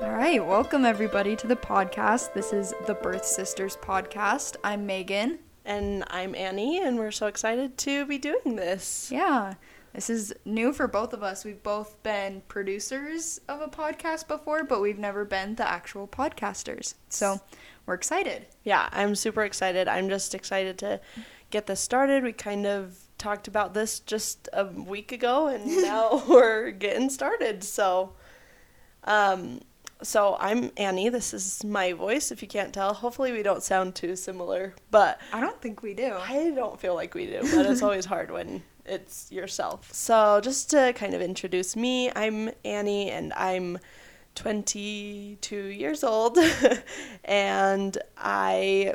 All right, welcome everybody to the podcast. This is the Birth Sisters podcast. I'm Megan. And I'm Annie, and we're so excited to be doing this. Yeah, this is new for both of us. We've both been producers of a podcast before, but we've never been the actual podcasters. So we're excited. Yeah, I'm super excited. I'm just excited to get this started. We kind of talked about this just a week ago, and now we're getting started. So, um, so I'm Annie. This is my voice. If you can't tell, hopefully we don't sound too similar, but I don't think we do. I don't feel like we do. But it's always hard when it's yourself. So just to kind of introduce me, I'm Annie, and I'm 22 years old, and I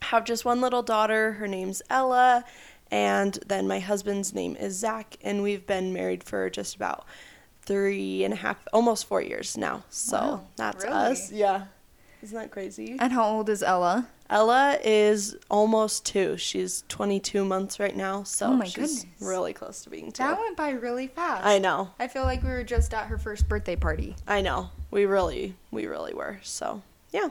have just one little daughter. Her name's Ella, and then my husband's name is Zach, and we've been married for just about three and a half, almost four years now. So Wow, that's really? us. Yeah. Isn't that crazy? And how old is Ella? Ella is almost two. She's 22 months right now, so Oh my she's goodness. really close to being two. That went by really fast. I know. I feel like we were just at her first birthday party. I know. We really, we really were. So, yeah.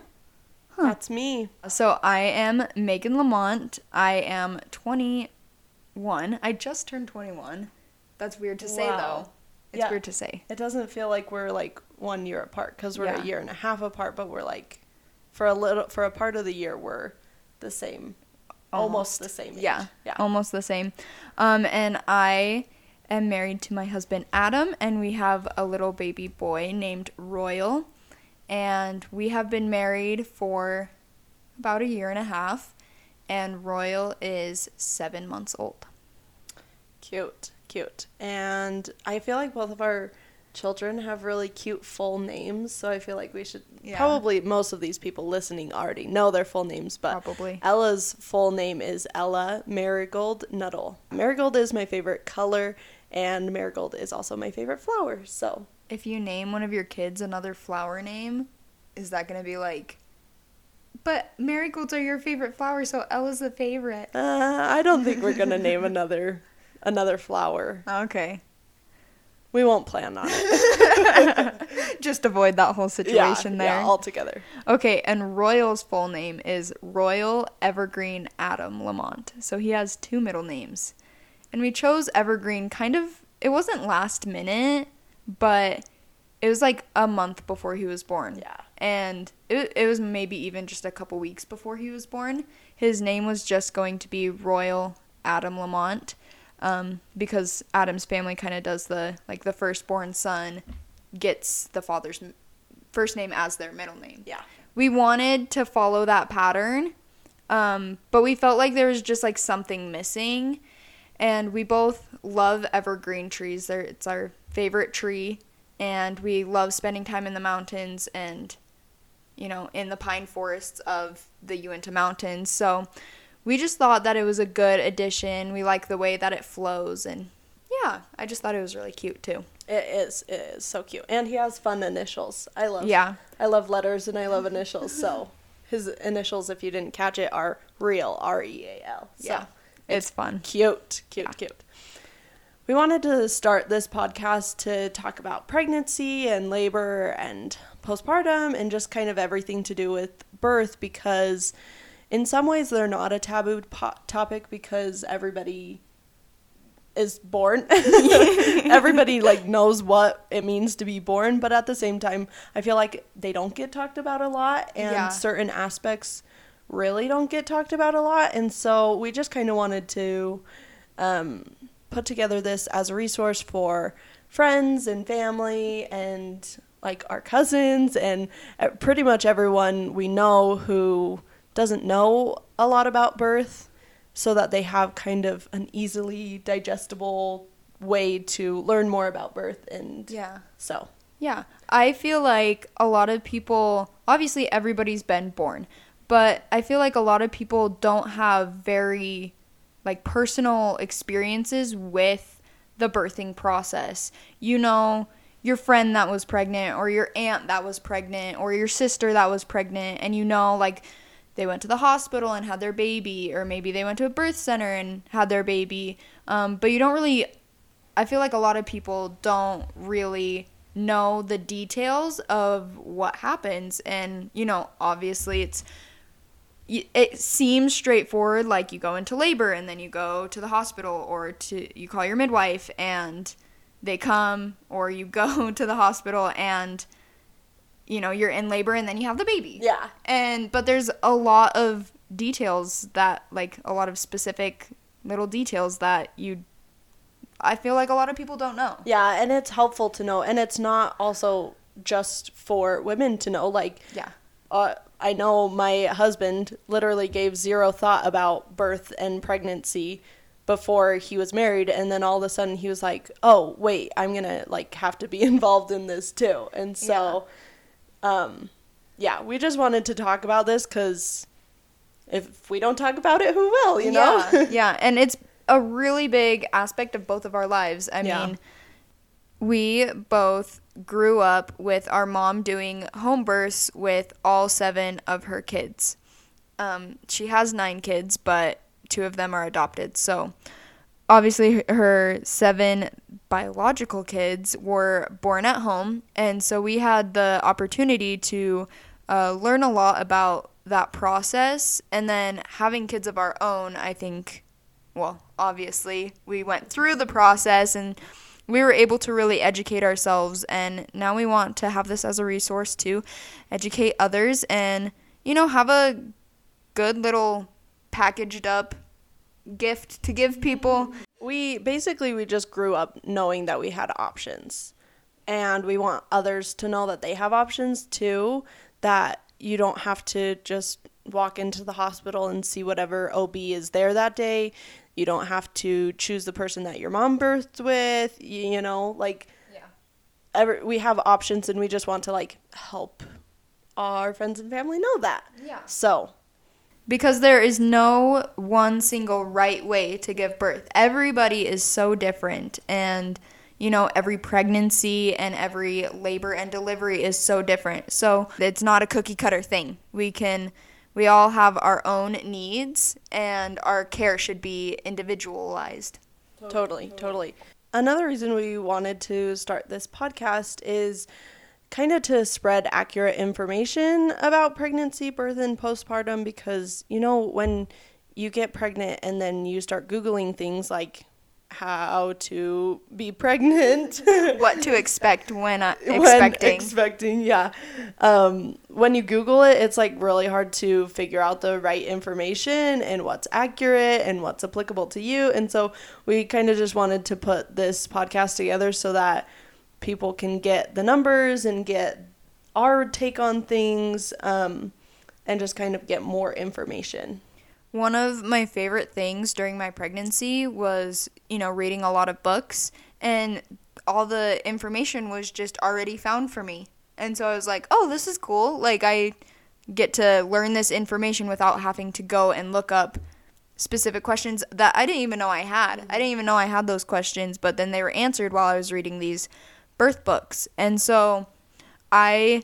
That's me. So I am Megan Lamont. I am 21. I just turned 21. That's weird to say Wow. though. It's Yeah. weird to say. It doesn't feel like we're like one year apart because we're Yeah. a year and a half apart, but we're like, for a little, for a part of the year, we're the same, almost, the same. Age. Yeah. Yeah. Almost the same. Um and I am married to my husband Adam and we have a little baby boy named Royal and we have been married for about a year and a half and Royal is 7 months old. Cute, cute. And I feel like both of our children have really cute full names, so I feel like we should Yeah. probably most of these people listening already know their full names, but Probably. Ella's full name is Ella Marigold Nuttall. Marigold is my favorite color and marigold is also my favorite flower. So, if you name one of your kids another flower name, is that going to be like, but marigolds are your favorite flower, so Ella's the favorite? uh, I don't think we're going to name another another flower. Okay. We won't plan on it. Just avoid that whole situation there. Yeah, altogether. okay, and Royal's full name is Royal Evergreen Adam Lamont. So he has two middle names. And we chose Evergreen kind of, it wasn't last minute, but it was like a month before he was born. Yeah. And it, it was maybe even just a couple weeks before he was born. His name was just going to be Royal Adam Lamont um, because Adam's family kind of does the, like, the firstborn son gets the father's first name as their middle name. Yeah. We wanted to follow that pattern, um, but we felt like there was just like something missing. And we both love evergreen trees. They're, it's our favorite tree. And we love spending time in the mountains and, you know, in the pine forests of the Uinta Mountains. So we just thought that it was a good addition. We like the way that it flows. And yeah, I just thought it was really cute too. It is. It is so cute, and he has fun initials. I love. Yeah. I love letters and I love initials. So his initials, if you didn't catch it, are real. R E A L. So Yeah. It's fun. cute, cute, cute. We wanted to start this podcast to talk about pregnancy and labor and postpartum and just kind of everything to do with birth because, in some ways, they're not a taboo po- topic because everybody is born. everybody like knows what it means to be born, but at the same time, I feel like they don't get talked about a lot and Yeah. certain aspects really don't get talked about a lot. And so we just kind of wanted to um, put together this as a resource for friends and family and like our cousins and uh, pretty much everyone we know who doesn't know a lot about birth so that they have kind of an easily digestible way to learn more about birth and Yeah. so Yeah, I feel like a lot of people, obviously, everybody's been born, but I feel like a lot of people don't have very, like, personal experiences with the birthing process. You know, your friend that was pregnant, or your aunt that was pregnant, or your sister that was pregnant, and you know, like, they went to the hospital and had their baby, or maybe they went to a birth center and had their baby. Um, but you don't really, I feel like a lot of people don't really know the details of what happens and you know obviously it's it seems straightforward like you go into labor and then you go to the hospital or to you call your midwife and they come or you go to the hospital and you know you're in labor and then you have the baby Yeah. and but there's a lot of details that like a lot of specific little details that you i feel like a lot of people don't know Yeah, and it's helpful to know, and it's not also just for women to know. Like, yeah uh, I know my husband literally gave zero thought about birth and pregnancy before he was married, and then all of a sudden he was like, "Oh, wait, I'm gonna like have to be involved in this too." And so, um, yeah, we just wanted to talk about this because if we don't talk about it, who will? You know? yeah, yeah and it's a really big aspect of both of our lives i Yeah. mean we both grew up with our mom doing home births with all seven of her kids um, she has nine kids but two of them are adopted so obviously her- seven biological kids were born at home and so we had the opportunity to uh, learn a lot about that process. And then having kids of our own i think well obviously we went through the process and we were able to really educate ourselves. And now we want to have this as a resource to educate others and you know have a good little packaged up gift to give people. We basically we just grew up knowing that we had options. And we want others to know that they have options too that you don't have to just walk into the hospital and see whatever ob is there that day. You don't have to choose the person that your mom birthed with you, you know like yeah. every, we have options and we just want to like help our friends and family know that. Yeah. so because there is no one single right way to give birth. Everybody is so different and you know every pregnancy and every labor and delivery is so different. So it's not a cookie cutter thing. We can we all have our own needs and our care should be individualized. Totally, totally. Another reason we wanted to start this podcast is kind of to spread accurate information about pregnancy, birth, and postpartum because, you know, when you get pregnant and then you start Googling things like how to be pregnant. What to expect when uh, when expecting. expecting yeah um, when you google it it's like really hard to figure out the right information and what's accurate and what's applicable to you and so we kind of just wanted to put this podcast together so that people can get the numbers and get our take on things um, and just kind of get more information One of my favorite things during my pregnancy was, you know, reading a lot of books and all the information was just already found for me. And so I was like, "Oh, this is cool. Like I get to learn this information without having to go and look up specific questions that I didn't even know I had. I didn't even know I had those questions, but then they were answered while I was reading these birth books. And so I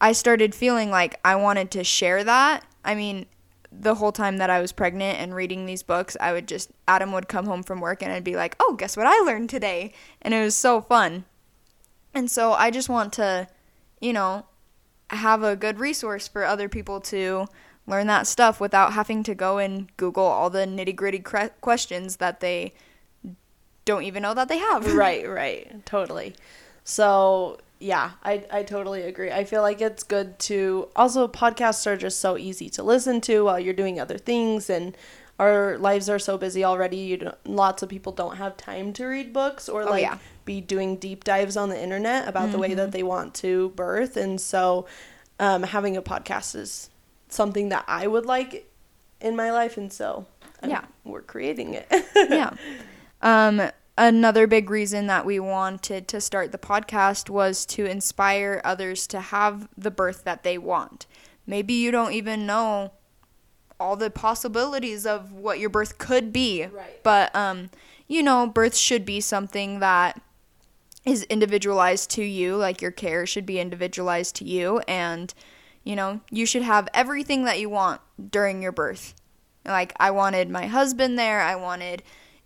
I started feeling like I wanted to share that. I mean, the whole time that I was pregnant and reading these books, I would just Adam would come home from work and I'd be like, "Oh, guess what I learned today?" And it was so fun. And so I just want to, you know, have a good resource for other people to learn that stuff without having to go and Google all the nitty-gritty cre- questions that they don't even know that they have. right, right, totally. So yeah, I I totally agree. I feel like it's good to also podcasts are just so easy to listen to while you're doing other things and our lives are so busy already. You don't, lots of people don't have time to read books or Oh, like yeah. be doing deep dives on the internet about the way that they want to birth, and so um, having a podcast is something that I would like in my life, and so um, Yeah. we're creating it. yeah. Um, another big reason that we wanted to start the podcast was to inspire others to have the birth that they want. Maybe you don't even know all the possibilities of what your birth could be. Right. But um, you know, birth should be something that is individualized to you, like your care should be individualized to you and you know, you should have everything that you want during your birth. Like I wanted my husband there, I wanted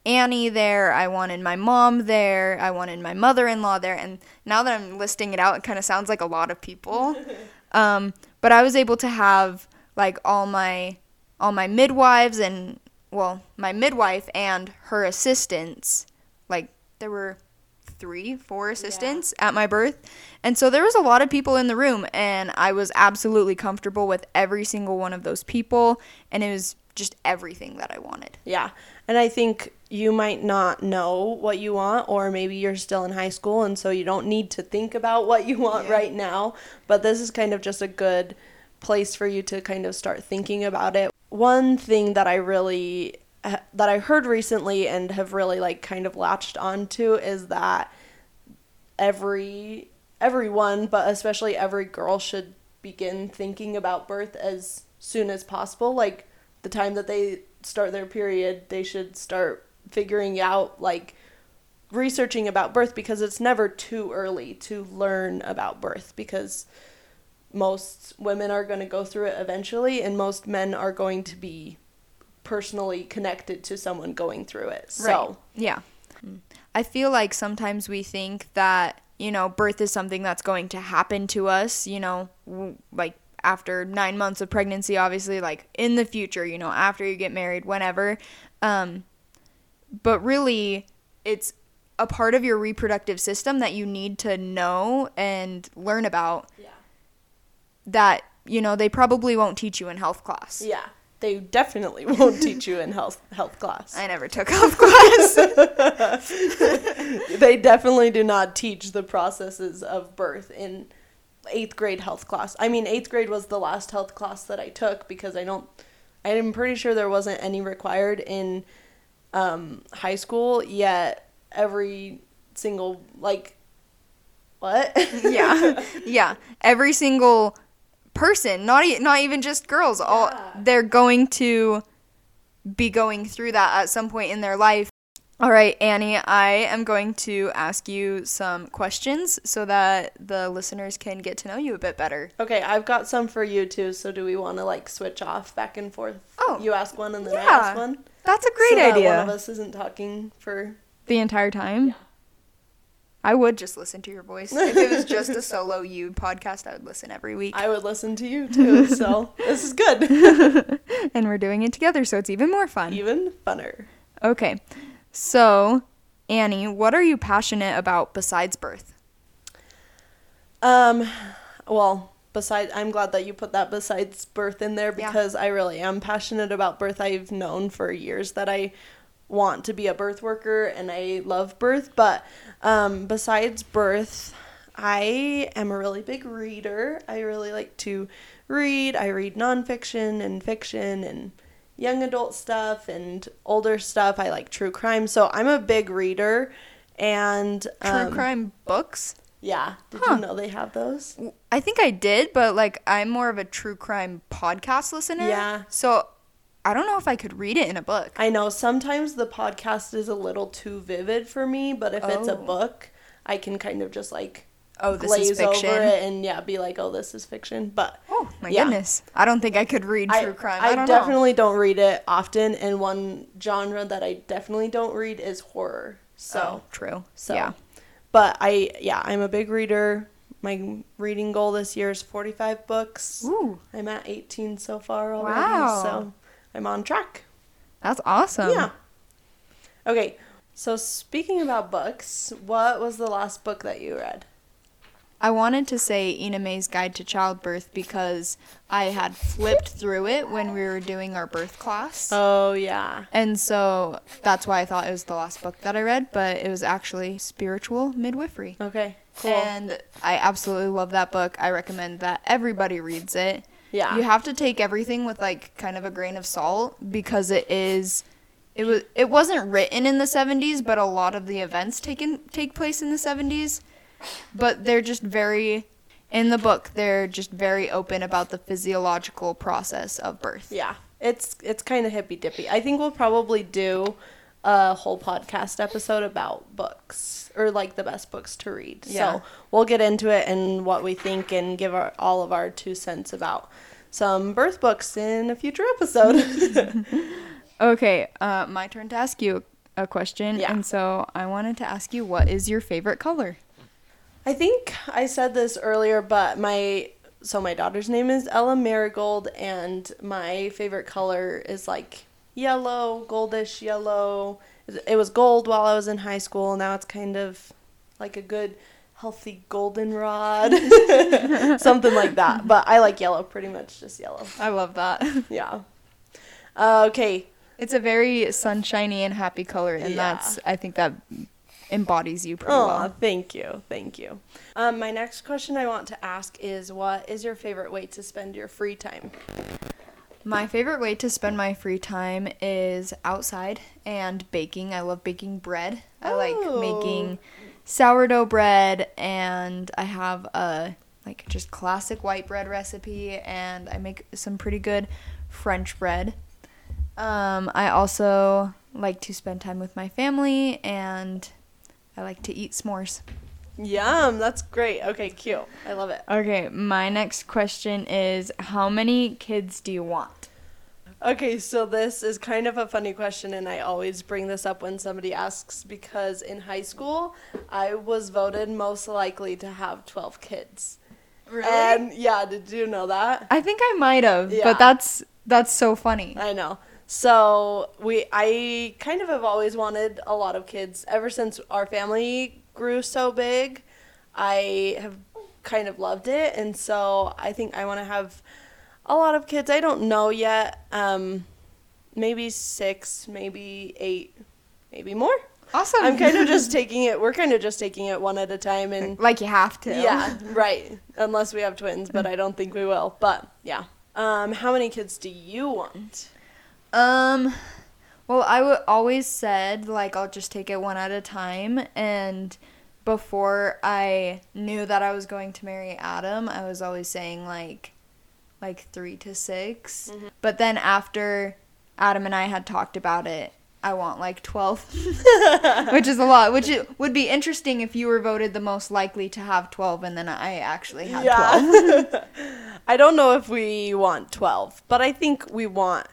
Annie there. I wanted my mom there. I wanted my mother-in-law there. And now that I'm listing it out, it kind of sounds like a lot of people. um, but I was able to have like all my all my midwives and well, my midwife and her assistants. Like there were three, four assistants yeah. at my birth. And so there was a lot of people in the room and I was absolutely comfortable with every single one of those people and it was just everything that I wanted. Yeah. And I think you might not know what you want or maybe you're still in high school and so you don't need to think about what you want yeah. right now, but this is kind of just a good place for you to kind of start thinking about it. One thing that I really uh, that I heard recently and have really like kind of latched onto is that every everyone, but especially every girl should begin thinking about birth as soon as possible. Like the time that they start their period, they should start figuring out like researching about birth because it's never too early to learn about birth because most women are going to go through it eventually and most men are going to be personally connected to someone going through it. So, right. yeah. I feel like sometimes we think that, you know, birth is something that's going to happen to us, you know, like after 9 months of pregnancy obviously like in the future, you know, after you get married, whenever. Um but really it's a part of your reproductive system that you need to know and learn about. Yeah. That, you know, they probably won't teach you in health class. Yeah they definitely won't teach you in health health class. I never took health class. they definitely do not teach the processes of birth in eighth grade health class. I mean, eighth grade was the last health class that I took because I don't. I'm pretty sure there wasn't any required in um, high school yet. Every single like what? yeah, yeah. Every single person, not e- not even just girls. All they're going to be going through that at some point in their life. All right, Annie, I am going to ask you some questions so that the listeners can get to know you a bit better. Okay, I've got some for you too. So do we want to like switch off back and forth? Oh, you ask one and then yeah, I ask one. That's a great so idea. one of us isn't talking for the entire time. Yeah. I would just listen to your voice. If it was just a solo you podcast, I would listen every week. I would listen to you too. So this is good. and we're doing it together, so it's even more fun. Even funner. Okay. So, Annie, what are you passionate about besides birth? Um, well, besides I'm glad that you put that besides birth in there because yeah. I really am passionate about birth. I've known for years that I want to be a birth worker and I love birth, but um, besides birth, I am a really big reader. I really like to read. I read nonfiction and fiction and young adult stuff and older stuff. I like true crime. So I'm a big reader and um, true crime books. Yeah. Did huh. you know they have those? I think I did, but like I'm more of a true crime podcast listener. Yeah. So I don't know if I could read it in a book. I know sometimes the podcast is a little too vivid for me, but if oh. it's a oh. book, I can kind of just like oh this glaze is fiction over it and yeah be like oh this is fiction but oh my yeah. goodness i don't think i could read true I, crime i, I definitely know. don't read it often and one genre that i definitely don't read is horror so oh, true so yeah but i yeah i'm a big reader my reading goal this year is 45 books Ooh. i'm at 18 so far already wow. so I'm on track. That's awesome. Yeah. Okay, so speaking about books, what was the last book that you read? I wanted to say Ina May's Guide to Childbirth because I had flipped through it when we were doing our birth class. Oh, yeah. And so that's why I thought it was the last book that I read, but it was actually Spiritual Midwifery. Okay, cool. And I absolutely love that book. I recommend that everybody reads it. Yeah. You have to take everything with like kind of a grain of salt because it is it was it wasn't written in the 70s, but a lot of the events taken take place in the 70s. But they're just very in the book, they're just very open about the physiological process of birth. Yeah. It's it's kind of hippy dippy. I think we'll probably do a whole podcast episode about books or like the best books to read. Yeah. So we'll get into it and what we think and give our, all of our two cents about some birth books in a future episode. okay, uh, my turn to ask you a question. Yeah. And so I wanted to ask you, what is your favorite color? I think I said this earlier, but my so my daughter's name is Ella Marigold, and my favorite color is like yellow, goldish yellow. It was gold while I was in high school. Now it's kind of like a good, healthy goldenrod, something like that. But I like yellow, pretty much just yellow. I love that. Yeah. Uh, okay. It's a very sunshiny and happy color, and Yeah. that's I think that embodies you pretty Oh, well. thank you, thank you. Um, my next question I want to ask is, what is your favorite way to spend your free time? My favorite way to spend my free time is outside and baking. I love baking bread. Oh. I like Oh. making sourdough bread and I have a like just classic white bread recipe and I make some pretty good French bread. Um, I also like to spend time with my family and I like to eat s'mores. Yum, that's great. Okay, cute. I love it. Okay, my next question is how many kids do you want? Okay, so this is kind of a funny question, and I always bring this up when somebody asks because in high school, I was voted most likely to have 12 kids. And yeah, did you know that? I think I might have, Yeah. but that's that's so funny. I know. So we, I kind of have always wanted a lot of kids ever since our family grew so big. I have kind of loved it, and so I think I want to have a lot of kids. I don't know yet. Um, maybe six, maybe eight, maybe more. Awesome. I'm kind of just taking it. We're kind of just taking it one at a time, and like you have to. yeah, right. Unless we have twins, but I don't think we will. But yeah. Um, how many kids do you want? Um well, I would always said like I'll just take it one at a time and before I knew that I was going to marry Adam, I was always saying like like 3 to 6. But then after Adam and I had talked about it, I want like 12. which is a lot, which it would be interesting if you were voted the most likely to have 12 and then I actually had 12. I don't know if we want 12, but I think we want,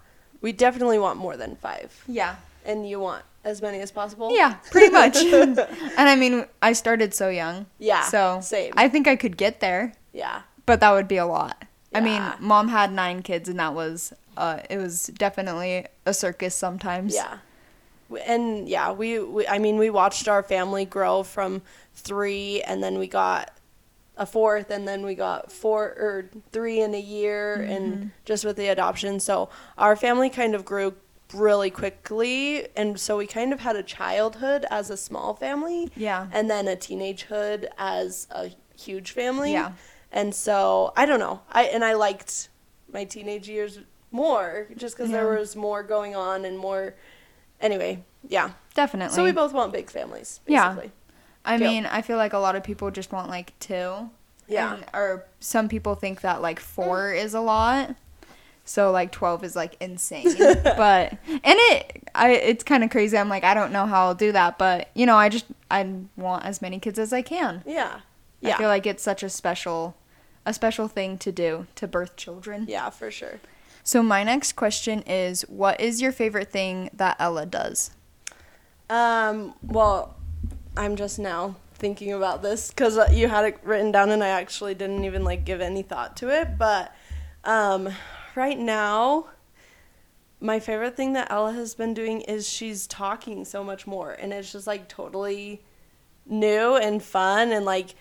we definitely want more than five. Yeah. And you want as many as possible? Yeah, pretty much. and I mean, I started so young. Yeah, So same. I think I could get there, Yeah. but that would be a lot. Yeah. I mean, mom had nine kids, and that was uh, it was definitely a circus sometimes. Yeah. And yeah, we, we, I mean, we watched our family grow from three, and then we got a fourth, and then we got four or three in a year, and mm-hmm. just with the adoption. So our family kind of grew really quickly, and so we kind of had a childhood as a small family. Yeah. and then a teenagehood as a huge family. Yeah. And so I don't know. I and I liked my teenage years more just because there was more going on and more. Anyway, yeah. Definitely. So we both want big families, Yeah. I mean, I feel like a lot of people just want like two. Yeah. And- or some people think that like four is a lot. So like 12 is like insane. but and it I it's kind of crazy. I'm like I don't know how I'll do that, but you know, I just I want as many kids as I can. Yeah. Yeah. I feel like it's such a special a special thing to do to birth children. yeah, for sure. So my next question is what is your favorite thing that Ella does? Um, well, I'm just now thinking about this because you had it written down and I actually didn't even like give any thought to it. But um, right now, my favorite thing that Ella has been doing is she's talking so much more, and it's just like totally new and fun, and like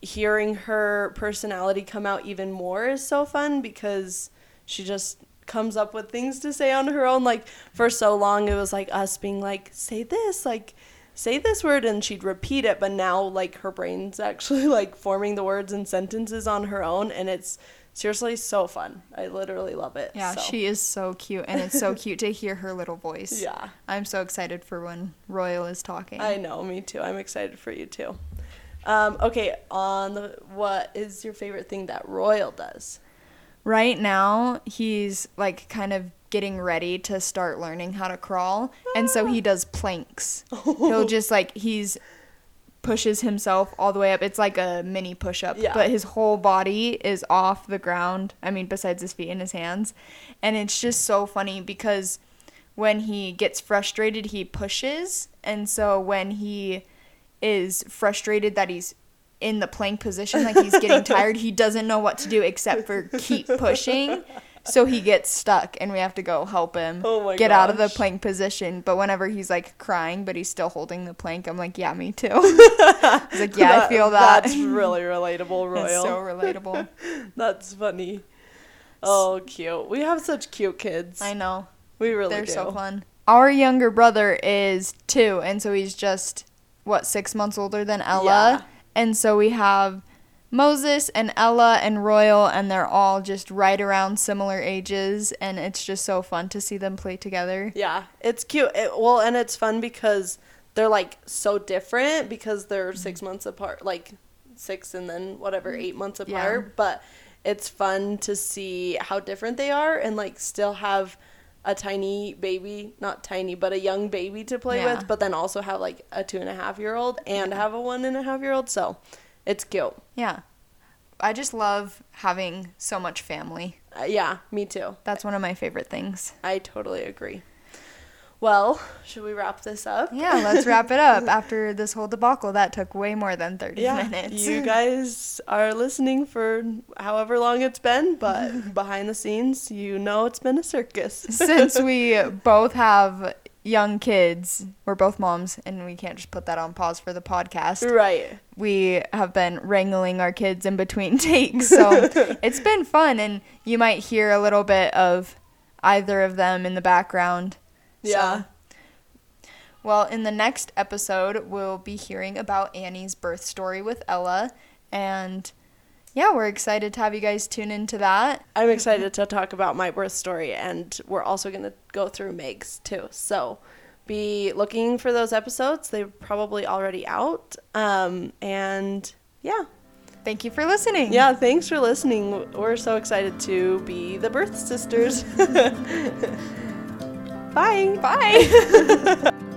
hearing her personality come out even more is so fun because she just comes up with things to say on her own like for so long it was like us being like say this like say this word and she'd repeat it but now like her brain's actually like forming the words and sentences on her own and it's seriously so fun i literally love it Yeah, so. she is so cute and it's so cute to hear her little voice. yeah I'm so excited for when Royal is talking. i know me too i'm excited for you too um, okay on the what is your favorite thing that royal does right now, he's like kind of getting ready to start learning how to crawl, and so he ah. does planks. He'll just like he's pushes himself all the way up. It's like a mini push up, Yeah. but his whole body is off the ground. I mean, besides his feet and his hands. And it's just so funny because when he gets frustrated, he pushes. And so when he is frustrated that he's in the plank position, like he's getting tired, he doesn't know what to do except for keep pushing. So he gets stuck, and we have to go help him Oh get out of the plank position. But whenever he's like crying, but he's still holding the plank, I'm like, yeah, me too. He's like, yeah, I feel that. That's really relatable, Royal. So relatable. That's funny. Oh, cute. We have such cute kids. I know. we really They're do. so fun. Our younger brother is two, and so he's just what six months older than Ella, Yeah. and so we have Moses and Ella and Royal, and they're all just right around similar ages, and it's just so fun to see them play together. Yeah, it's cute. It, well, and it's fun because they're like so different because they're mm-hmm. six months apart, like six and then whatever mm-hmm. eight months apart. Yeah. But it's fun to see how different they are and like still have a tiny baby, not tiny, but a young baby to play Yeah. with, but then also have like a two and a half year old and have a one and a half year old. So it's guilt. Yeah, I just love having so much family. Uh, yeah, me too. That's one of my favorite things. I totally agree. Well, should we wrap this up? Yeah, let's wrap it up. After this whole debacle, that took way more than thirty yeah, minutes. you guys are listening for however long it's been, but behind the scenes, you know it's been a circus. since we both have young kids, we're both moms, and we can't just put that on pause for the podcast. right. We have been wrangling our kids in between takes, so it's been fun, and you might hear a little bit of either of them in the background. So- Yeah. well, in the next episode, we'll be hearing about Annie's birth story with Ella, and yeah, we're excited to have you guys tune into that. I'm excited to talk about my birth story, and we're also going to go through Meg's too. So be looking for those episodes. They're probably already out. Um, and yeah. Thank you for listening. Yeah, thanks for listening. We're so excited to be the birth sisters. Bye. Bye.